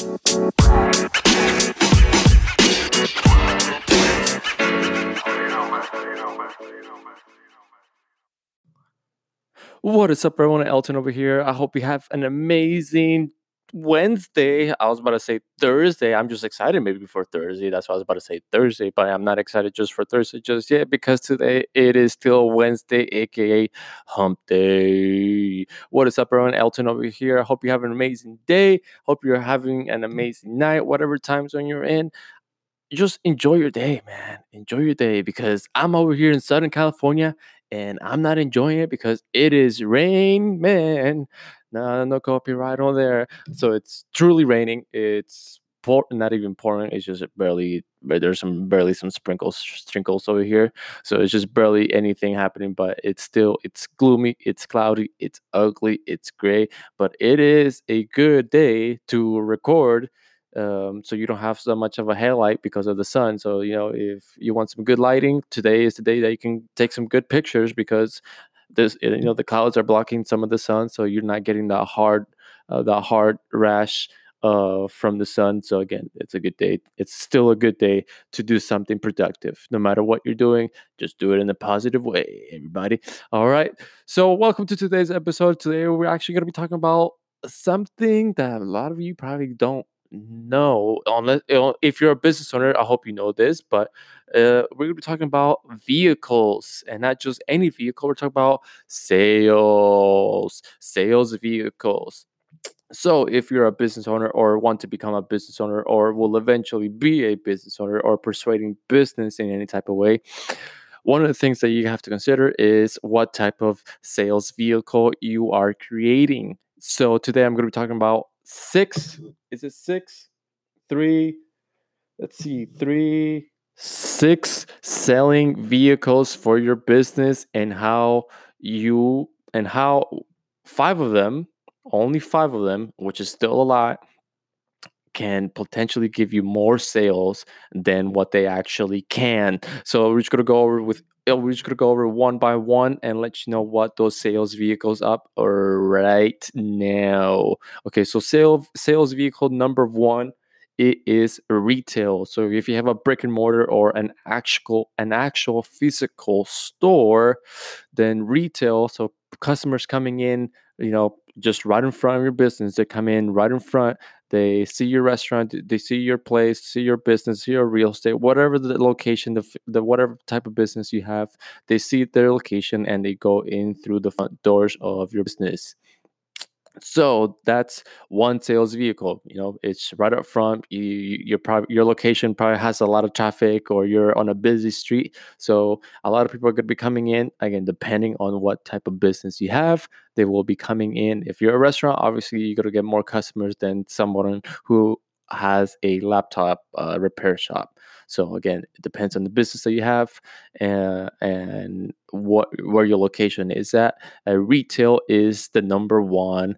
What is up, everyone? Elton over here. I hope you have an amazing Wednesday. I was about to say Thursday. I'm just excited maybe for Thursday. That's why I was about to say Thursday, but I'm not excited just for Thursday just yet because today it is still Wednesday, aka Hump Day. What is up, everyone? Elton over here. I hope you have an amazing day. Hope you're having an mm. amazing night, whatever time zone you're in just enjoy your day, man. Enjoy your day because I'm over here in Southern California and I'm not enjoying it because it is rain, man. No, no copyright on there. So it's truly raining. It's pour, not even pouring. It's just barely. There's some barely some sprinkles, sprinkles over here. So it's just barely anything happening. But it's still it's gloomy. It's cloudy. It's ugly. It's gray. But it is a good day to record um, so you don't have so much of a headlight because of the sun. So you know if you want some good lighting, today is the day that you can take some good pictures because this you know the clouds are blocking some of the sun, so you're not getting that hard uh, the hard rash uh, from the sun. So again, it's a good day. It's still a good day to do something productive. No matter what you're doing, just do it in a positive way, everybody. All right. So welcome to today's episode. Today we're actually going to be talking about something that a lot of you probably don't know unless you know, if you're a business owner i hope you know this but uh, we're going to be talking about vehicles and not just any vehicle we're talking about sales sales vehicles. So if you're a business owner or want to become a business owner or will eventually be a business owner or persuading business in any type of way one of the things that you have to consider is what type of sales vehicle you are creating. So today i'm going to be talking about six. Is it six? Three. Let's see. Three. Six selling vehicles for your business and how you and how five of them, only five of them, which is still a lot, can potentially give you more sales than what they actually can. So we're just gonna go over with we're just gonna go over one by one and let you know what those sales vehicles up right now. Okay, so sales sales vehicle number one it is retail. So if you have a brick and mortar or an actual an actual physical store, then retail. So customers coming in, you know, just right in front of your business. They come in right in front. They see your restaurant, they see your place, see your business, see your real estate, whatever the location, the, the whatever type of business you have, they see their location and they go in through the front doors of your business so that's one sales vehicle you know it's right up front you your probably your location probably has a lot of traffic or you're on a busy street so a lot of people are going to be coming in again depending on what type of business you have they will be coming in. If you're a restaurant obviously you're going to get more customers than someone who has a laptop uh, repair shop. So again, it depends on the business that you have and, uh, and what where your location is at. Uh, retail is the number one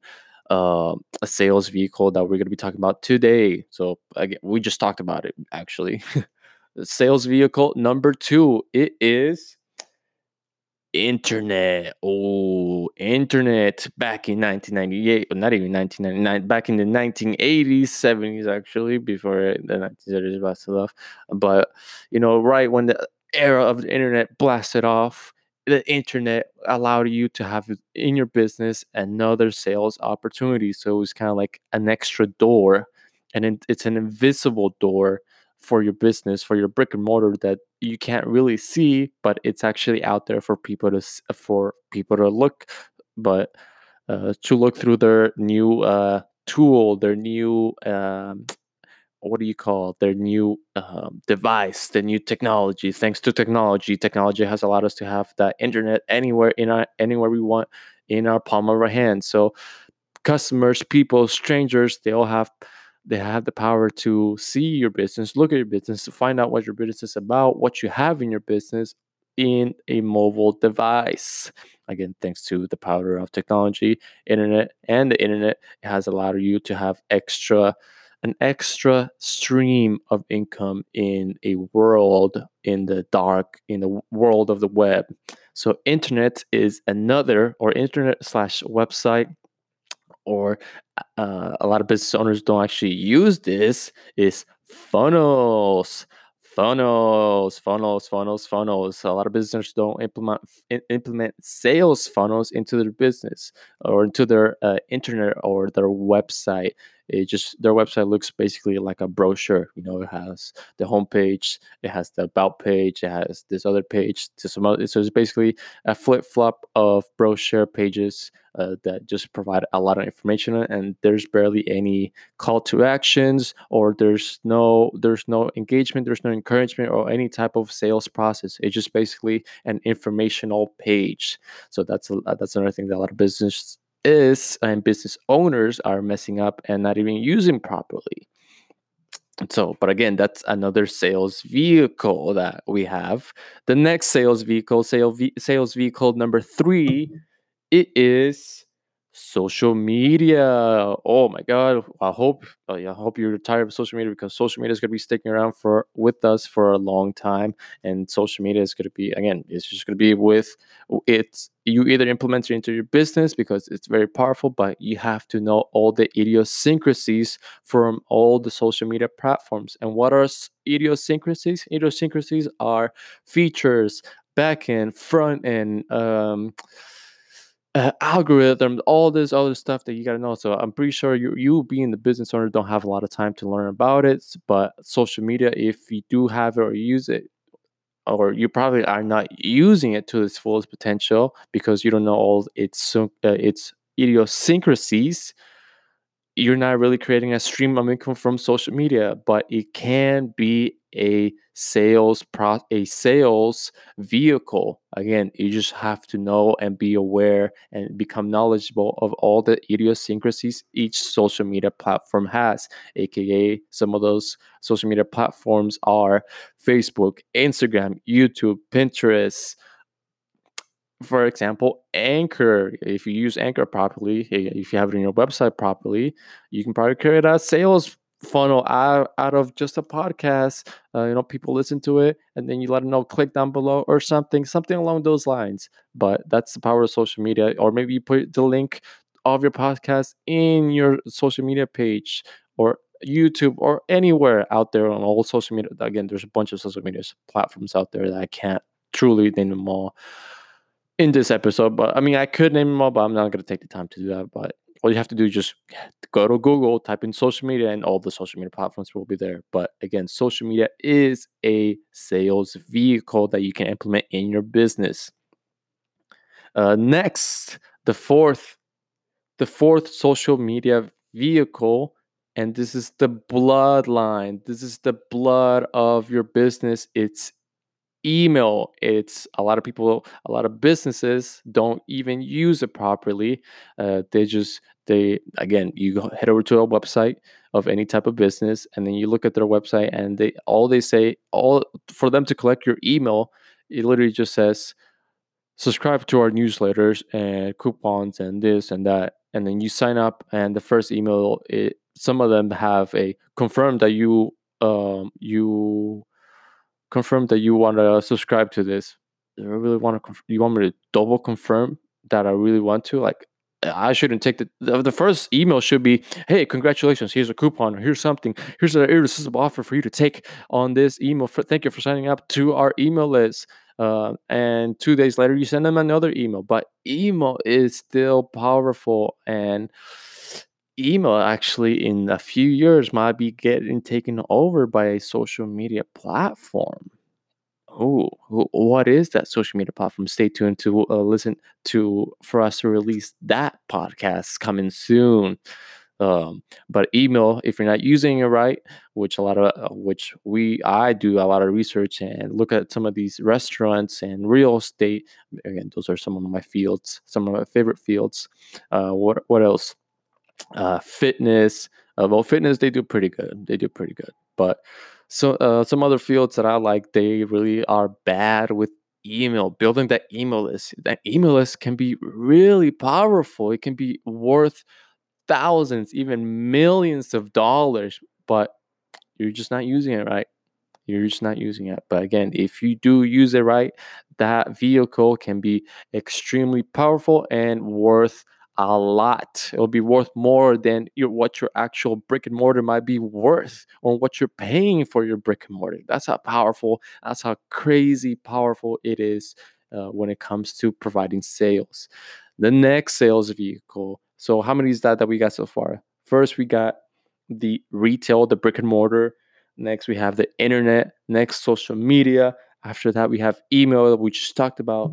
uh, a sales vehicle that we're going to be talking about today. So again, we just talked about it actually. sales vehicle number two, it is internet. Oh, internet back in 1998, or not even 1999, back in the 1980s, 70s, actually, before the 1930s blasted off. But, you know, right when the era of the internet blasted off, the internet allowed you to have in your business another sales opportunity. So it was kind of like an extra door, and it's an invisible door for your business, for your brick and mortar that you can't really see, but it's actually out there for people to for people to look, but uh, to look through their new uh, tool, their new um, what do you call it? their new um, device, the new technology. Thanks to technology, technology has allowed us to have that internet anywhere in our anywhere we want in our palm of our hand. So customers, people, strangers, they all have they have the power to see your business, look at your business, to find out what your business is about, what you have in your business in a mobile device. Again, thanks to the power of technology, internet, and the internet, it has allowed you to have extra an extra stream of income in a world in the dark in the world of the web so internet is another or internet slash website or uh, a lot of business owners don't actually use this is funnels funnels funnels funnels funnels. A lot of businesses don't implement implement sales funnels into their business or into their uh, internet or their website it just their website looks basically like a brochure you know it has the homepage it has the about page it has this other page to some other so it's basically a flip-flop of brochure pages uh, that just provide a lot of information and there's barely any call to actions or there's no there's no engagement there's no encouragement or any type of sales process. It's just basically an informational page. So that's a, that's another thing that a lot of business is and business owners are messing up and not even using properly. So but again that's another sales vehicle that we have. The next sales vehicle sales, sales vehicle number three it is social media. Oh my god! I hope uh, I hope you're tired of social media because social media is going to be sticking around for with us for a long time, and social media is going to be again. It's just going to be with it's you either implement it into your business because it's very powerful, but you have to know all the idiosyncrasies from all the social media platforms. And what are idiosyncrasies? Idiosyncrasies are features, back end, front end. Um, uh, algorithms, all this other stuff that you got to know. So I'm pretty sure you you being the business owner don't have a lot of time to learn about it. But social media, if you do have it or use it, or you probably are not using it to its fullest potential because you don't know all its uh, its idiosyncrasies you're not really creating a stream of income from social media, but it can be a sales pro a sales vehicle. Again, you just have to know and be aware and become knowledgeable of all the idiosyncrasies each social media platform has, aka some of those social media platforms are Facebook, Instagram, YouTube, Pinterest, for example, Anchor. If you use Anchor properly, if you have it on your website properly, you can probably create a sales funnel out, out of just a podcast. Uh, you know, people listen to it and then you let them know, click down below or something, something along those lines. But that's the power of social media. Or maybe you put the link of your podcast in your social media page or YouTube or anywhere out there on all social media. Again, there's a bunch of social media platforms out there that I can't truly name them all in this episode. But I mean, I could name them all, but I'm not going to take the time to do that. But all you have to do is just go to Google, type in social media, and all the social media platforms will be there. But again, social media is a sales vehicle that you can implement in your business. Uh, next, the fourth, the fourth social media vehicle, and this is the bloodline. This is the blood of your business. It's email it's a lot of people a lot of businesses don't even use it properly uh, they just they again you head over to a website of any type of business and then you look at their website and they all they say all for them to collect your email it literally just says subscribe to our newsletters and coupons and this and that and then you sign up and the first email it, some of them have a confirm that you um, you confirm that you want to subscribe to this. Do I really want to? Conf- you want me to double confirm that I really want to? Like, I shouldn't take the, the, first email should be, hey, congratulations, here's a coupon, or here's something, here's an irresistible offer for you to take on this email. For, thank you for signing up to our email list. Uh, and two days later, you send them another email. But email is still powerful and email actually in a few years might be getting taken over by a social media platform. Oh, what is that social media platform? Stay tuned to uh, listen to for us to release that podcast coming soon. Um, but email, if you're not using it right, which a lot of uh, which we I do a lot of research and look at some of these restaurants and real estate. Again, those are some of my fields, some of my favorite fields. Uh, what what else? Uh, fitness. Uh, well, fitness they do pretty good. They do pretty good, but so uh, some other fields that I like, they really are bad with email. Building that email list. That email list can be really powerful. It can be worth thousands, even millions of dollars, but you're just not using it right. You're just not using it. But again, if you do use it right, that vehicle can be extremely powerful and worth a lot. It'll be worth more than your what your actual brick and mortar might be worth or what you're paying for your brick and mortar. That's how powerful, that's how crazy powerful it is uh, when it comes to providing sales. The next sales vehicle. So how many is that that we got so far? First, we got the retail, the brick and mortar. Next, we have the internet. Next, social media. After that, we have email that we just talked about.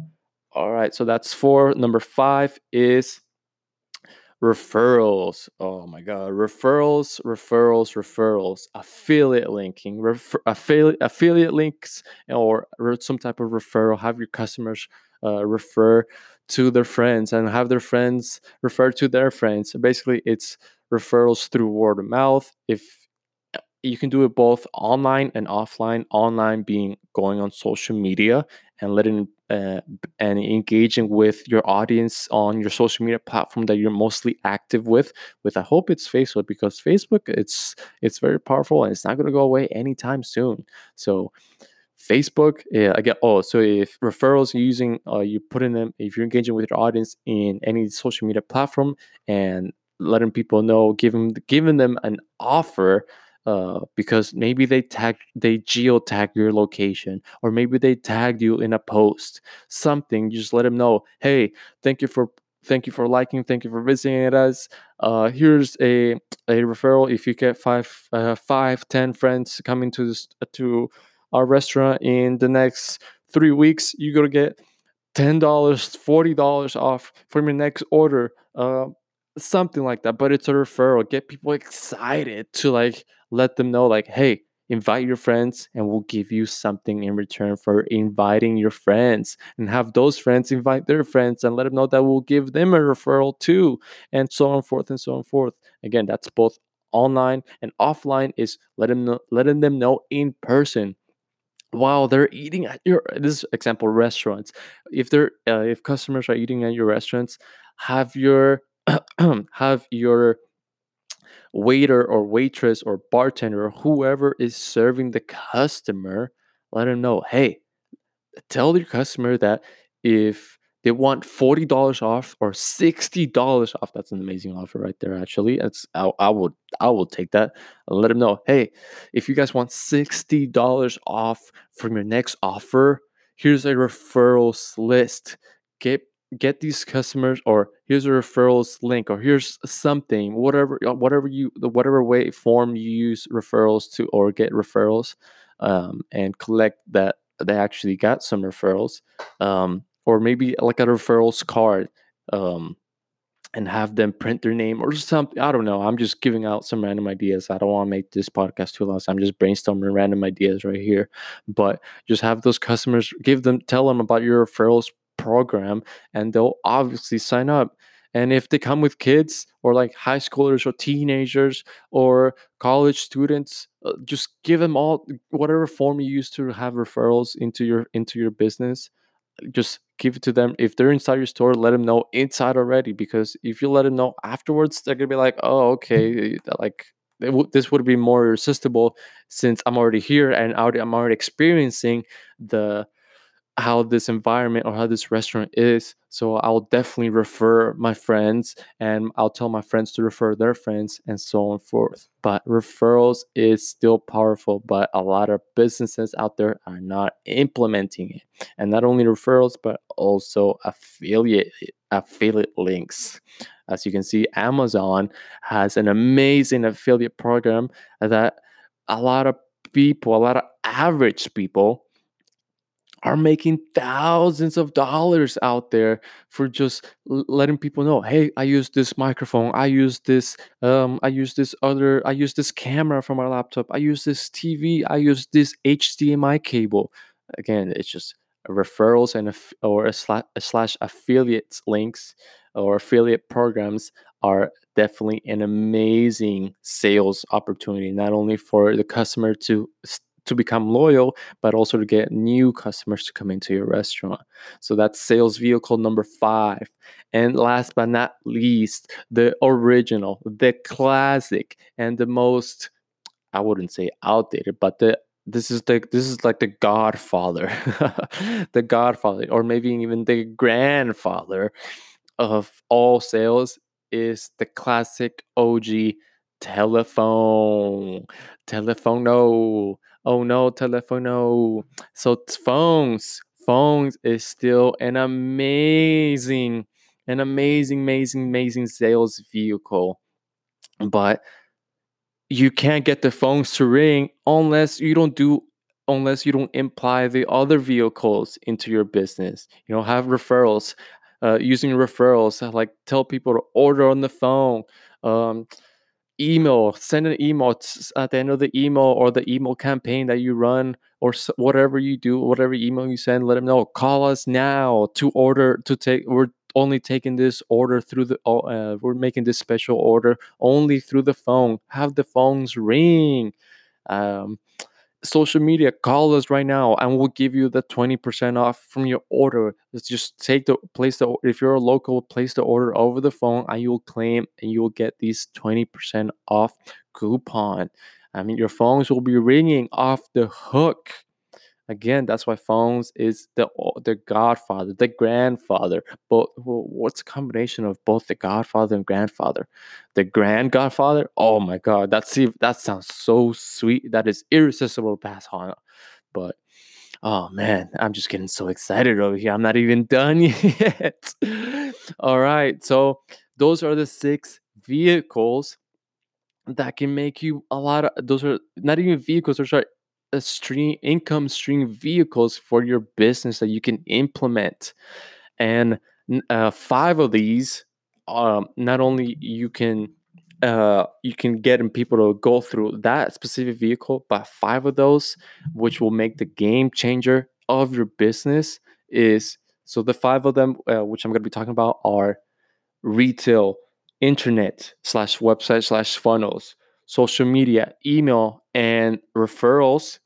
All right, so that's four. Number five is referrals. Oh my God, referrals, referrals, referrals, affiliate linking, refer- affiliate affiliate links, or some type of referral. Have your customers uh, refer to their friends and have their friends refer to their friends. Basically, it's referrals through word of mouth. If you can do it both online and offline. Online being going on social media and letting uh, and engaging with your audience on your social media platform that you're mostly active with. With I hope it's Facebook because Facebook it's it's very powerful and it's not going to go away anytime soon. So Facebook, yeah, I get. Oh, so if referrals using, uh, you put in them. If you're engaging with your audience in any social media platform and letting people know, giving giving them an offer uh, because maybe they tag they geotag your location or maybe they tagged you in a post something you just let them know hey thank you for thank you for liking thank you for visiting us uh, here's a a referral if you get five uh, five ten friends coming to this to our restaurant in the next three weeks you're gonna get $10 $40 off from your next order uh, something like that but it's a referral. Get people excited to like let them know like hey invite your friends and we'll give you something in return for inviting your friends. And have those friends invite their friends and let them know that we'll give them a referral too and so on forth and so on forth. Again that's both online and offline is letting them know, letting them know in person while they're eating at your this example restaurants. If they're uh, if customers are eating at your restaurants have your have your waiter or waitress or bartender or whoever is serving the customer let them know hey tell your customer that if they want $40 off or $60 off that's an amazing offer right there actually it's i, I i will take that and let them know hey if you guys want $60 off from your next offer here's a referrals list. Get get these customers or here's a referrals link or here's something whatever uh, whatever you the whatever way form you use referrals to or get referrals um, and collect that they actually got some referrals um, or maybe like a referrals card um, and have them print their name or something i don't know i'm just giving out some random ideas i don't want to make this podcast too long so i'm just brainstorming random ideas right here but just have those customers give them tell them about your referrals program and they'll obviously sign up. And if they come with kids or like high schoolers or teenagers or college students, uh, just give them all whatever form you use to have referrals into your into your business. Just give it to them. If they're inside your store, let them know inside already. Because if you let them know afterwards, they're gonna be like, "Oh, okay, like this would be more irresistible since I'm already here and I'm already experiencing the how this environment or how this restaurant is. So I'll definitely refer my friends and I'll tell my friends to refer their friends and so on forth. But referrals is still powerful, but a lot of businesses out there are not implementing it. And not only referrals, but also affiliate affiliate links. As you can see, Amazon has an amazing affiliate program that a lot of people, a lot of average people are making thousands of dollars out there for just letting people know hey i use this microphone i use this um, i use this other i use this camera from my laptop i use this tv i use this hdmi cable. Again it's just referrals and or a slash, a slash affiliates links or affiliate programs are definitely an amazing sales opportunity not only for the customer to to become loyal, but also to get new customers to come into your restaurant. So that's sales vehicle number five. And last but not least, the original, the classic, and the most, I wouldn't say outdated, but the this is the this is like the godfather the godfather or maybe even the grandfather of all sales is the classic OG telephone. Telephono. Oh no, telephono. So phones. Phones is still an amazing, an amazing, amazing, amazing sales vehicle. But you can't get the phones to ring unless you don't do unless you don't imply the other vehicles into your business you know have referrals uh, using referrals like tell people to order on the phone um, email send an email at the end of the email or the email campaign that you run or whatever you do whatever email you send let them know call us now to order to take we're only taking this order through the uh, we're making this special order only through the phone. Have the phones ring. Um, social media call us right now and we'll give you the 20% off from your order. Let's just take the place the if you're a local place the order over the phone and you'll claim and you'll get these 20% off coupon. I mean your phones will be ringing off the hook Again, that's why phones is the the godfather, the grandfather. But what's a combination of both the godfather and grandfather? The grand godfather. Oh my god, that's that sounds so sweet. That is irresistible to pass on. But oh man, I'm just getting so excited over here. I'm not even done yet. All right, so those are the six vehicles that can make you a lot of those are not even vehicles those are a stream income stream vehicles for your business that you can implement. And uh, five of these um, not only you can uh, you can get people to go through that specific vehicle but five of those which will make the game changer of your business is so the five of them uh, which i'm going to be talking about are retail internet slash website slash funnels social media, email, and referrals,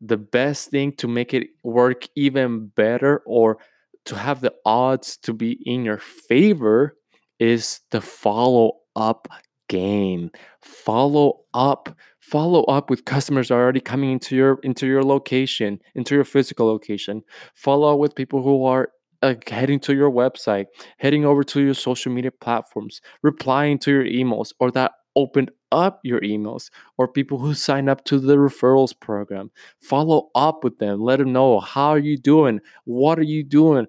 the best thing to make it work even better or to have the odds to be in your favor is the follow up game. Follow up, follow up with customers already coming into your into your location, into your physical location. Follow up with people who are uh, heading to your website, heading over to your social media platforms, replying to your emails, or that opened up your emails or people who sign up to the referrals program. Follow up with them. Let them know how are you doing? What are you doing?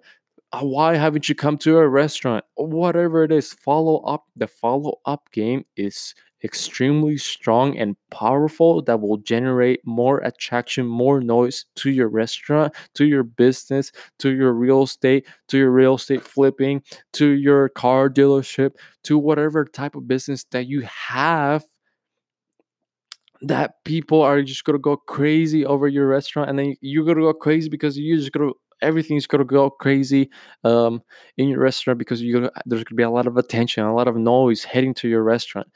Uh, why haven't you come to a restaurant? Whatever it is follow up. The follow up game is extremely strong and powerful that will generate more attraction, more noise to your restaurant, to your business, to your real estate, to your real estate flipping, to your car dealership, to whatever type of business that you have that people are just gonna go crazy over your restaurant and then you're gonna go crazy because you're just gonna everything's gonna go crazy um, in your restaurant because you're there's gonna be a lot of attention a lot of noise heading to your restaurant.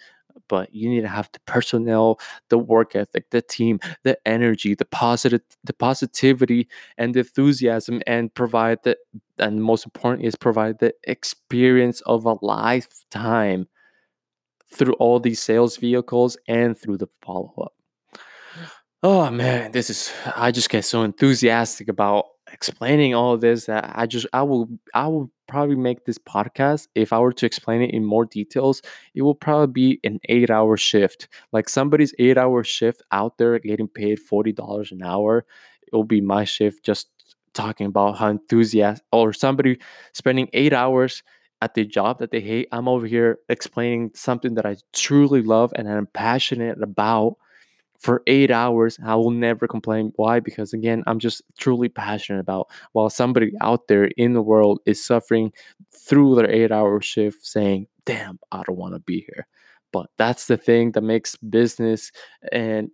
But you need to have the personnel, the work ethic, the team, the energy, the positive, the positivity, and the enthusiasm, and provide the and most important is provide the experience of a lifetime through all these sales vehicles and through the follow up. Oh man, this is I just get so enthusiastic about explaining all this that I just I will I will probably make this podcast if I were to explain it in more details, it will probably be an 8-hour shift. Like somebody's 8-hour shift out there getting paid $40 an hour, it will be my shift just talking about how enthusiastic or somebody spending 8 hours at the job that they hate. I'm over here explaining something that I truly love and I'm passionate about for eight hours. I will never complain. Why? Because again, I'm just truly passionate about while somebody out there in the world is suffering through their eight hour shift saying, damn, I don't want to be here. But that's the thing that makes business and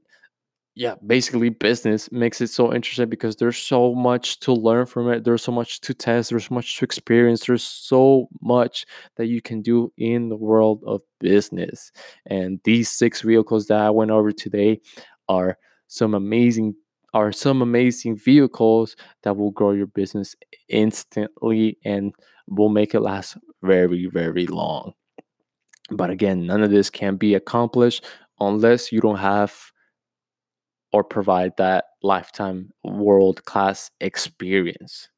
yeah, basically business makes it so interesting because there's so much to learn from it. There's so much to test. There's so much to experience. There's so much that you can do in the world of business. And these six vehicles that I went over today are some amazing are some amazing vehicles that will grow your business instantly and will make it last very very long. But again, none of this can be accomplished unless you don't have or provide that lifetime world class experience.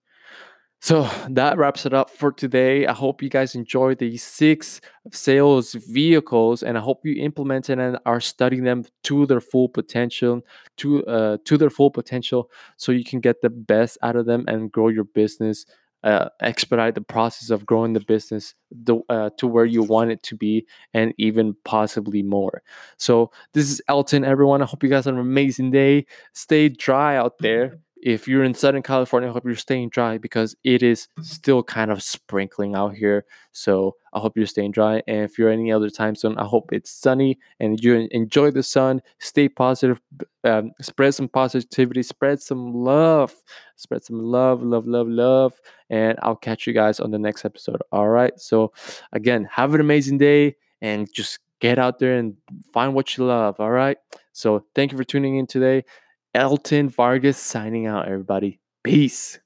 So that wraps it up for today. I hope you guys enjoyed these six sales vehicles, and I hope you implement it and are studying them to their full potential, to uh, to their full potential, so you can get the best out of them and grow your business. Uh, expedite the process of growing the business the, uh, to where you want it to be and even possibly more. So, this is Elton, everyone. I hope you guys have an amazing day. Stay dry out there if you're in Southern California, I hope you're staying dry because it is still kind of sprinkling out here. So I hope you're staying dry. And if you're any other time zone, I hope it's sunny and you enjoy the sun. Stay positive, um, spread some positivity, spread some love, spread some love, love, love, love. And I'll catch you guys on the next episode. All right. So again, have an amazing day and just get out there and find what you love. All right. So thank you for tuning in today. Elton Vargas signing out, everybody. Peace.